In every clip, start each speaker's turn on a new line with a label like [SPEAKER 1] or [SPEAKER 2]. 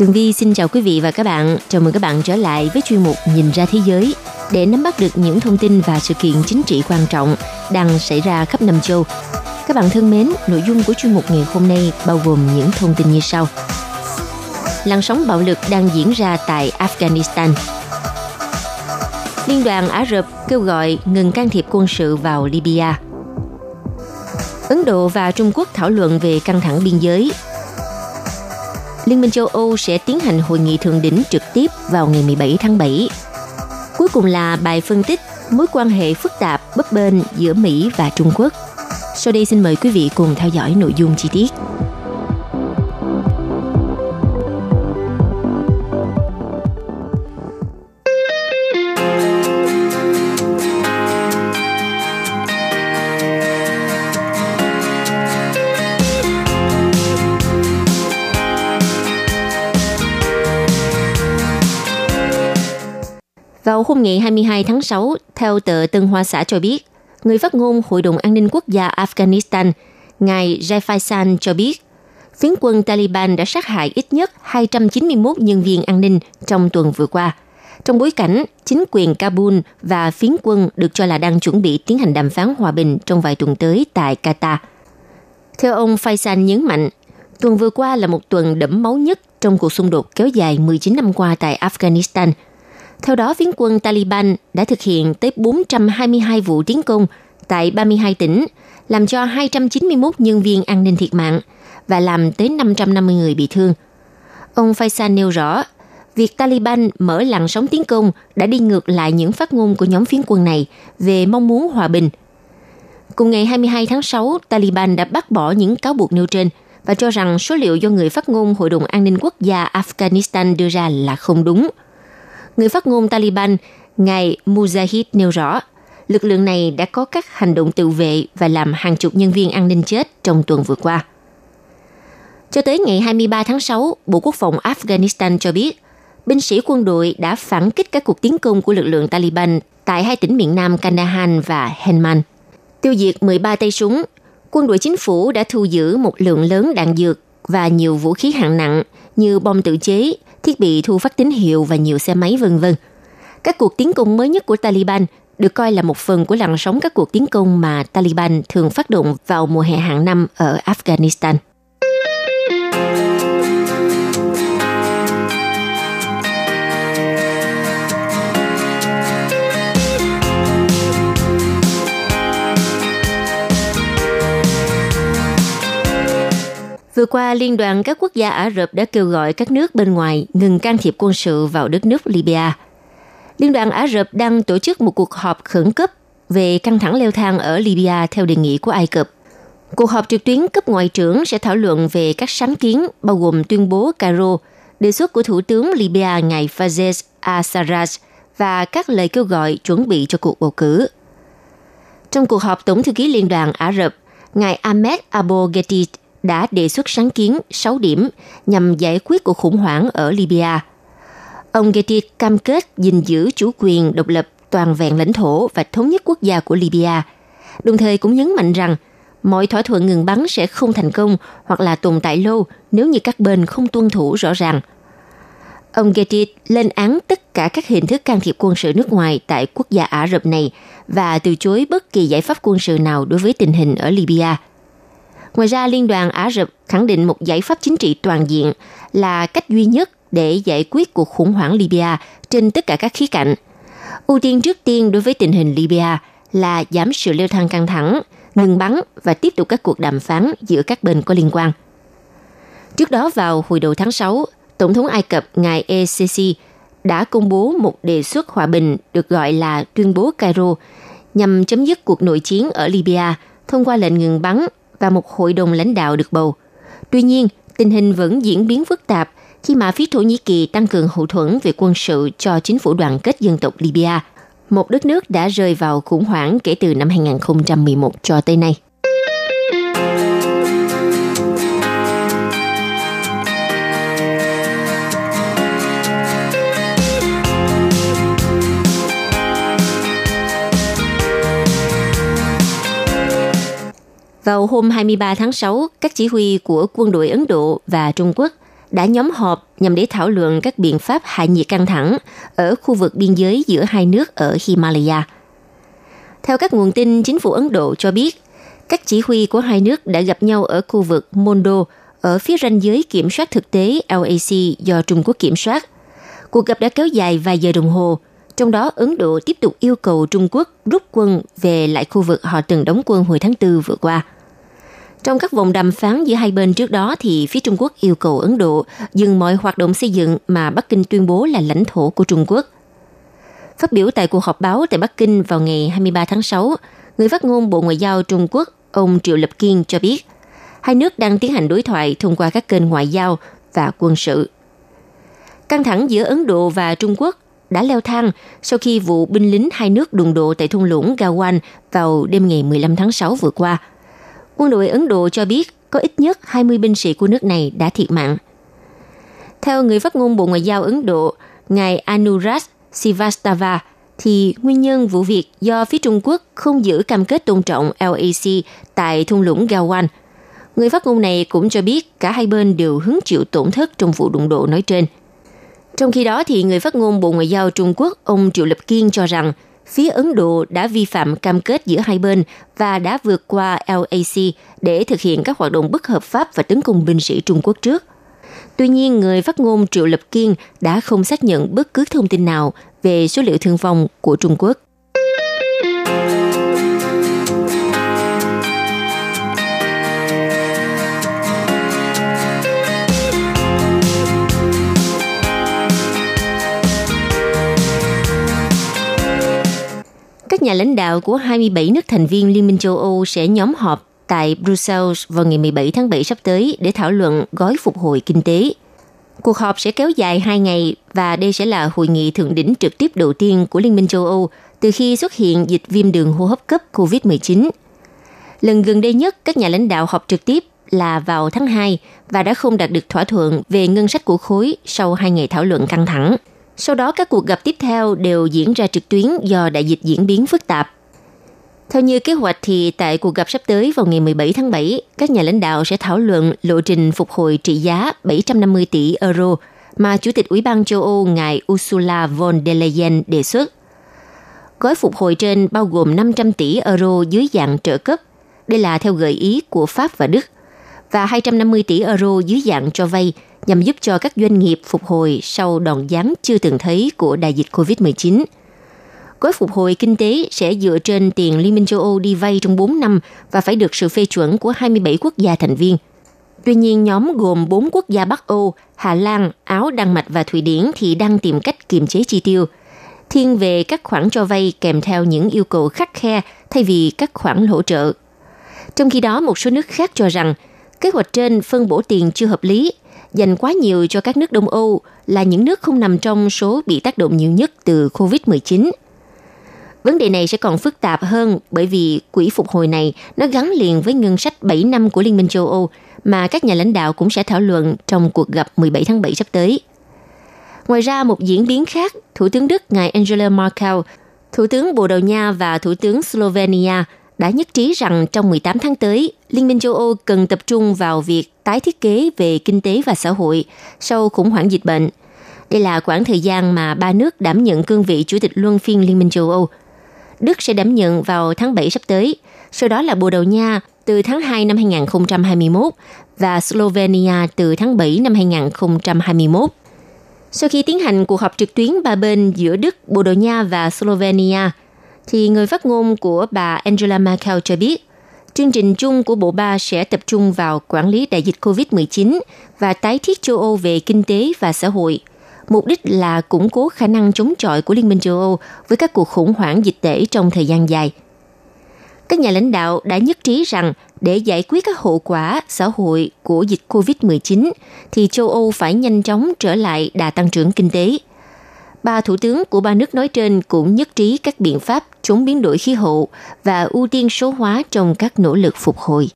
[SPEAKER 1] Tường Vi xin chào quý vị và các bạn. Chào mừng các bạn trở lại với chuyên mục Nhìn ra thế giới để nắm bắt được những thông tin và sự kiện chính trị quan trọng đang xảy ra khắp năm châu. Các bạn thân mến, nội dung của chuyên mục ngày hôm nay bao gồm những thông tin như sau. Làn sóng bạo lực đang diễn ra tại Afghanistan. Liên đoàn Ả Rập kêu gọi ngừng can thiệp quân sự vào Libya. Ấn Độ và Trung Quốc thảo luận về căng thẳng biên giới Liên minh châu Âu sẽ tiến hành hội nghị thượng đỉnh trực tiếp vào ngày 17 tháng 7. Cuối cùng là bài phân tích mối quan hệ phức tạp bấp bênh giữa Mỹ và Trung Quốc. Sau đây xin mời quý vị cùng theo dõi nội dung chi tiết. Hôm ngày 22 tháng 6, theo tờ Tân Hoa Xã cho biết, người phát ngôn Hội đồng An ninh Quốc gia Afghanistan, ngài Jai Faisal cho biết, phiến quân Taliban đã sát hại ít nhất 291 nhân viên an ninh trong tuần vừa qua. Trong bối cảnh, chính quyền Kabul và phiến quân được cho là đang chuẩn bị tiến hành đàm phán hòa bình trong vài tuần tới tại Qatar. Theo ông Faisal nhấn mạnh, tuần vừa qua là một tuần đẫm máu nhất trong cuộc xung đột kéo dài 19 năm qua tại Afghanistan – theo đó, phiến quân Taliban đã thực hiện tới 422 vụ tiến công tại 32 tỉnh, làm cho 291 nhân viên an ninh thiệt mạng và làm tới 550 người bị thương. Ông Faisal nêu rõ, việc Taliban mở làn sóng tiến công đã đi ngược lại những phát ngôn của nhóm phiến quân này về mong muốn hòa bình. Cùng ngày 22 tháng 6, Taliban đã bác bỏ những cáo buộc nêu trên và cho rằng số liệu do người phát ngôn Hội đồng An ninh Quốc gia Afghanistan đưa ra là không đúng – người phát ngôn Taliban, ngài Mujahid nêu rõ, lực lượng này đã có các hành động tự vệ và làm hàng chục nhân viên an ninh chết trong tuần vừa qua. Cho tới ngày 23 tháng 6, Bộ Quốc phòng Afghanistan cho biết, binh sĩ quân đội đã phản kích các cuộc tiến công của lực lượng Taliban tại hai tỉnh miền Nam Kandahar và Helmand. Tiêu diệt 13 tay súng, quân đội chính phủ đã thu giữ một lượng lớn đạn dược và nhiều vũ khí hạng nặng như bom tự chế, thiết bị thu phát tín hiệu và nhiều xe máy vân vân. Các cuộc tiến công mới nhất của Taliban được coi là một phần của làn sóng các cuộc tiến công mà Taliban thường phát động vào mùa hè hàng năm ở Afghanistan. Vừa qua, Liên đoàn các quốc gia Ả Rập đã kêu gọi các nước bên ngoài ngừng can thiệp quân sự vào đất nước Libya. Liên đoàn Ả Rập đang tổ chức một cuộc họp khẩn cấp về căng thẳng leo thang ở Libya theo đề nghị của Ai Cập. Cuộc họp trực tuyến cấp ngoại trưởng sẽ thảo luận về các sáng kiến bao gồm tuyên bố Cairo, đề xuất của Thủ tướng Libya ngài Fazez al-Sarraj và các lời kêu gọi chuẩn bị cho cuộc bầu cử. Trong cuộc họp Tổng thư ký Liên đoàn Ả Rập, ngài Ahmed Abo Ghettit đã đề xuất sáng kiến 6 điểm nhằm giải quyết cuộc khủng hoảng ở Libya. Ông Getty cam kết gìn giữ chủ quyền độc lập toàn vẹn lãnh thổ và thống nhất quốc gia của Libya, đồng thời cũng nhấn mạnh rằng mọi thỏa thuận ngừng bắn sẽ không thành công hoặc là tồn tại lâu nếu như các bên không tuân thủ rõ ràng. Ông Getty lên án tất cả các hình thức can thiệp quân sự nước ngoài tại quốc gia Ả Rập này và từ chối bất kỳ giải pháp quân sự nào đối với tình hình ở Libya – Ngoài ra, Liên đoàn Ả Rập khẳng định một giải pháp chính trị toàn diện là cách duy nhất để giải quyết cuộc khủng hoảng Libya trên tất cả các khía cạnh. Ưu tiên trước tiên đối với tình hình Libya là giảm sự leo thang căng thẳng, ngừng bắn và tiếp tục các cuộc đàm phán giữa các bên có liên quan. Trước đó vào hồi đầu tháng 6, Tổng thống Ai Cập ngài ECC đã công bố một đề xuất hòa bình được gọi là tuyên bố Cairo nhằm chấm dứt cuộc nội chiến ở Libya thông qua lệnh ngừng bắn và một hội đồng lãnh đạo được bầu. Tuy nhiên, tình hình vẫn diễn biến phức tạp khi mà phía Thổ Nhĩ Kỳ tăng cường hậu thuẫn về quân sự cho chính phủ đoàn kết dân tộc Libya, một đất nước đã rơi vào khủng hoảng kể từ năm 2011 cho tới nay. Vào hôm 23 tháng 6, các chỉ huy của quân đội Ấn Độ và Trung Quốc đã nhóm họp nhằm để thảo luận các biện pháp hạ nhiệt căng thẳng ở khu vực biên giới giữa hai nước ở Himalaya. Theo các nguồn tin, chính phủ Ấn Độ cho biết, các chỉ huy của hai nước đã gặp nhau ở khu vực Mondo, ở phía ranh giới kiểm soát thực tế LAC do Trung Quốc kiểm soát. Cuộc gặp đã kéo dài vài giờ đồng hồ, trong đó Ấn Độ tiếp tục yêu cầu Trung Quốc rút quân về lại khu vực họ từng đóng quân hồi tháng 4 vừa qua – trong các vòng đàm phán giữa hai bên trước đó thì phía Trung Quốc yêu cầu Ấn Độ dừng mọi hoạt động xây dựng mà Bắc Kinh tuyên bố là lãnh thổ của Trung Quốc. Phát biểu tại cuộc họp báo tại Bắc Kinh vào ngày 23 tháng 6, người phát ngôn Bộ Ngoại giao Trung Quốc ông Triệu Lập Kiên cho biết hai nước đang tiến hành đối thoại thông qua các kênh ngoại giao và quân sự. Căng thẳng giữa Ấn Độ và Trung Quốc đã leo thang sau khi vụ binh lính hai nước đụng độ tại thung lũng Gawan vào đêm ngày 15 tháng 6 vừa qua – quân đội Ấn Độ cho biết có ít nhất 20 binh sĩ của nước này đã thiệt mạng. Theo người phát ngôn Bộ Ngoại giao Ấn Độ, ngài Anurag Sivastava, thì nguyên nhân vụ việc do phía Trung Quốc không giữ cam kết tôn trọng LAC tại thung lũng Gawan. Người phát ngôn này cũng cho biết cả hai bên đều hứng chịu tổn thất trong vụ đụng độ nói trên. Trong khi đó, thì người phát ngôn Bộ Ngoại giao Trung Quốc ông Triệu Lập Kiên cho rằng – phía Ấn Độ đã vi phạm cam kết giữa hai bên và đã vượt qua LAC để thực hiện các hoạt động bất hợp pháp và tấn công binh sĩ Trung Quốc trước. Tuy nhiên, người phát ngôn Triệu Lập Kiên đã không xác nhận bất cứ thông tin nào về số liệu thương vong của Trung Quốc. Các nhà lãnh đạo của 27 nước thành viên Liên minh châu Âu sẽ nhóm họp tại Brussels vào ngày 17 tháng 7 sắp tới để thảo luận gói phục hồi kinh tế. Cuộc họp sẽ kéo dài 2 ngày và đây sẽ là hội nghị thượng đỉnh trực tiếp đầu tiên của Liên minh châu Âu từ khi xuất hiện dịch viêm đường hô hấp cấp COVID-19. Lần gần đây nhất, các nhà lãnh đạo họp trực tiếp là vào tháng 2 và đã không đạt được thỏa thuận về ngân sách của khối sau hai ngày thảo luận căng thẳng. Sau đó các cuộc gặp tiếp theo đều diễn ra trực tuyến do đại dịch diễn biến phức tạp. Theo như kế hoạch thì tại cuộc gặp sắp tới vào ngày 17 tháng 7, các nhà lãnh đạo sẽ thảo luận lộ trình phục hồi trị giá 750 tỷ euro mà Chủ tịch Ủy ban châu Âu ngài Ursula von der Leyen đề xuất. Gói phục hồi trên bao gồm 500 tỷ euro dưới dạng trợ cấp. Đây là theo gợi ý của Pháp và Đức. Và 250 tỷ euro dưới dạng cho vay – nhằm giúp cho các doanh nghiệp phục hồi sau đòn giáng chưa từng thấy của đại dịch COVID-19. Gói phục hồi kinh tế sẽ dựa trên tiền Liên minh châu Âu đi vay trong 4 năm và phải được sự phê chuẩn của 27 quốc gia thành viên. Tuy nhiên, nhóm gồm 4 quốc gia Bắc Âu, Hà Lan, Áo, Đan Mạch và Thụy Điển thì đang tìm cách kiềm chế chi tiêu, thiên về các khoản cho vay kèm theo những yêu cầu khắc khe thay vì các khoản hỗ trợ. Trong khi đó, một số nước khác cho rằng kế hoạch trên phân bổ tiền chưa hợp lý dành quá nhiều cho các nước Đông Âu là những nước không nằm trong số bị tác động nhiều nhất từ COVID-19. Vấn đề này sẽ còn phức tạp hơn bởi vì quỹ phục hồi này nó gắn liền với ngân sách 7 năm của Liên minh châu Âu mà các nhà lãnh đạo cũng sẽ thảo luận trong cuộc gặp 17 tháng 7 sắp tới. Ngoài ra, một diễn biến khác, Thủ tướng Đức ngài Angela Merkel, Thủ tướng Bồ Đào Nha và Thủ tướng Slovenia đã nhất trí rằng trong 18 tháng tới, Liên minh châu Âu cần tập trung vào việc tái thiết kế về kinh tế và xã hội sau khủng hoảng dịch bệnh. Đây là khoảng thời gian mà ba nước đảm nhận cương vị chủ tịch luân phiên Liên minh châu Âu. Đức sẽ đảm nhận vào tháng 7 sắp tới, sau đó là Bồ Đào Nha từ tháng 2 năm 2021 và Slovenia từ tháng 7 năm 2021. Sau khi tiến hành cuộc họp trực tuyến ba bên giữa Đức, Bồ Đào Nha và Slovenia, thì người phát ngôn của bà Angela Merkel cho biết, chương trình chung của bộ ba sẽ tập trung vào quản lý đại dịch COVID-19 và tái thiết châu Âu về kinh tế và xã hội. Mục đích là củng cố khả năng chống chọi của Liên minh châu Âu với các cuộc khủng hoảng dịch tễ trong thời gian dài. Các nhà lãnh đạo đã nhất trí rằng để giải quyết các hậu quả xã hội của dịch COVID-19 thì châu Âu phải nhanh chóng trở lại đà tăng trưởng kinh tế. Ba thủ tướng của ba nước nói trên cũng nhất trí các biện pháp chống biến đổi khí hậu và ưu tiên số hóa trong các nỗ lực phục hồi.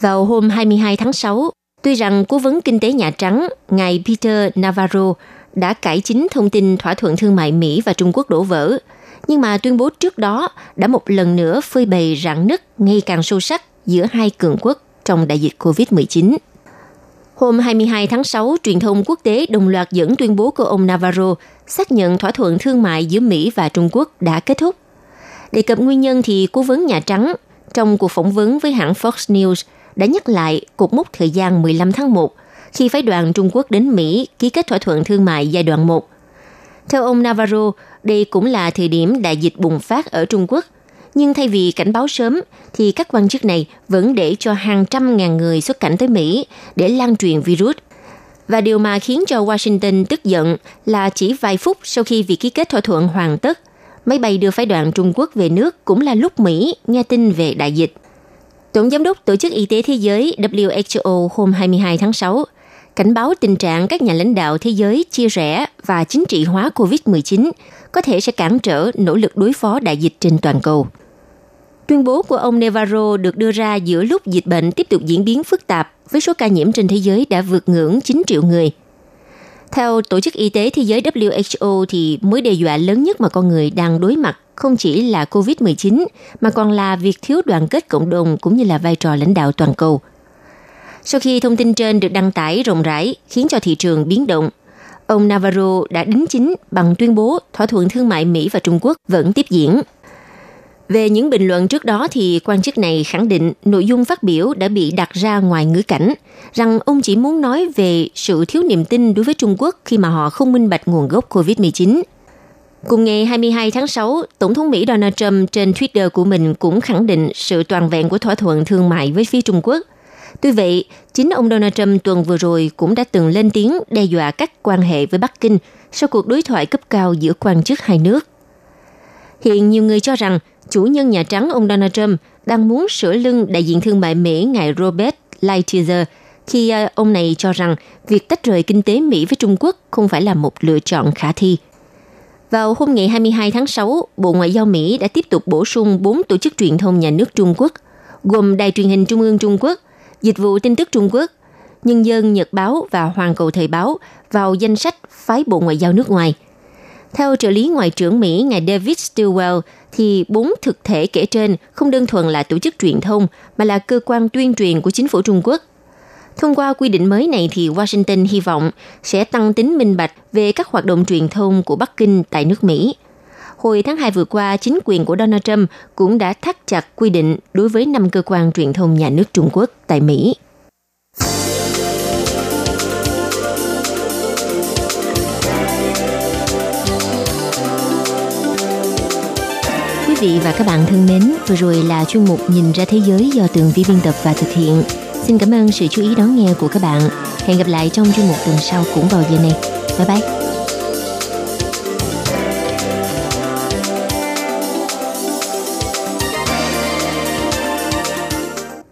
[SPEAKER 1] Vào hôm 22 tháng 6, tuy rằng cố vấn kinh tế Nhà Trắng, ngài Peter Navarro đã cải chính thông tin thỏa thuận thương mại Mỹ và Trung Quốc đổ vỡ, nhưng mà tuyên bố trước đó đã một lần nữa phơi bày rạn nứt ngày càng sâu sắc giữa hai cường quốc trong đại dịch COVID-19. Hôm 22 tháng 6, truyền thông quốc tế đồng loạt dẫn tuyên bố của ông Navarro xác nhận thỏa thuận thương mại giữa Mỹ và Trung Quốc đã kết thúc. Đề cập nguyên nhân thì cố vấn Nhà Trắng trong cuộc phỏng vấn với hãng Fox News đã nhắc lại cột mốc thời gian 15 tháng 1 khi phái đoàn Trung Quốc đến Mỹ ký kết thỏa thuận thương mại giai đoạn 1. Theo ông Navarro, đây cũng là thời điểm đại dịch bùng phát ở Trung Quốc. Nhưng thay vì cảnh báo sớm, thì các quan chức này vẫn để cho hàng trăm ngàn người xuất cảnh tới Mỹ để lan truyền virus. Và điều mà khiến cho Washington tức giận là chỉ vài phút sau khi việc ký kết thỏa thuận hoàn tất, máy bay đưa phái đoàn Trung Quốc về nước cũng là lúc Mỹ nghe tin về đại dịch. Tổng giám đốc Tổ chức Y tế Thế giới WHO hôm 22 tháng 6 cảnh báo tình trạng các nhà lãnh đạo thế giới chia rẽ và chính trị hóa COVID-19 có thể sẽ cản trở nỗ lực đối phó đại dịch trên toàn cầu. Tuyên bố của ông Navarro được đưa ra giữa lúc dịch bệnh tiếp tục diễn biến phức tạp với số ca nhiễm trên thế giới đã vượt ngưỡng 9 triệu người. Theo Tổ chức Y tế Thế giới WHO thì mối đe dọa lớn nhất mà con người đang đối mặt không chỉ là COVID-19 mà còn là việc thiếu đoàn kết cộng đồng cũng như là vai trò lãnh đạo toàn cầu. Sau khi thông tin trên được đăng tải rộng rãi khiến cho thị trường biến động, ông Navarro đã đính chính bằng tuyên bố thỏa thuận thương mại Mỹ và Trung Quốc vẫn tiếp diễn. Về những bình luận trước đó thì quan chức này khẳng định nội dung phát biểu đã bị đặt ra ngoài ngữ cảnh, rằng ông chỉ muốn nói về sự thiếu niềm tin đối với Trung Quốc khi mà họ không minh bạch nguồn gốc COVID-19. Cùng ngày 22 tháng 6, Tổng thống Mỹ Donald Trump trên Twitter của mình cũng khẳng định sự toàn vẹn của thỏa thuận thương mại với phía Trung Quốc. Tuy vậy, chính ông Donald Trump tuần vừa rồi cũng đã từng lên tiếng đe dọa các quan hệ với Bắc Kinh sau cuộc đối thoại cấp cao giữa quan chức hai nước. Hiện nhiều người cho rằng chủ nhân Nhà Trắng ông Donald Trump đang muốn sửa lưng đại diện thương mại Mỹ ngài Robert Lighthizer khi à, ông này cho rằng việc tách rời kinh tế Mỹ với Trung Quốc không phải là một lựa chọn khả thi – vào hôm ngày 22 tháng 6, Bộ Ngoại giao Mỹ đã tiếp tục bổ sung 4 tổ chức truyền thông nhà nước Trung Quốc, gồm Đài truyền hình Trung ương Trung Quốc, Dịch vụ tin tức Trung Quốc, Nhân dân Nhật báo và Hoàng cầu Thời báo vào danh sách phái Bộ Ngoại giao nước ngoài. Theo trợ lý Ngoại trưởng Mỹ ngài David Stilwell, thì bốn thực thể kể trên không đơn thuần là tổ chức truyền thông mà là cơ quan tuyên truyền của chính phủ Trung Quốc Thông qua quy định mới này thì Washington hy vọng sẽ tăng tính minh bạch về các hoạt động truyền thông của Bắc Kinh tại nước Mỹ. Hồi tháng 2 vừa qua, chính quyền của Donald Trump cũng đã thắt chặt quy định đối với năm cơ quan truyền thông nhà nước Trung Quốc tại Mỹ. Quý vị và các bạn thân mến, vừa rồi là chuyên mục Nhìn ra thế giới do tường vi biên tập và thực hiện. Xin cảm ơn sự chú ý đón nghe của các bạn. Hẹn gặp lại trong chuyên mục tuần sau cũng vào giờ này. Bye bye.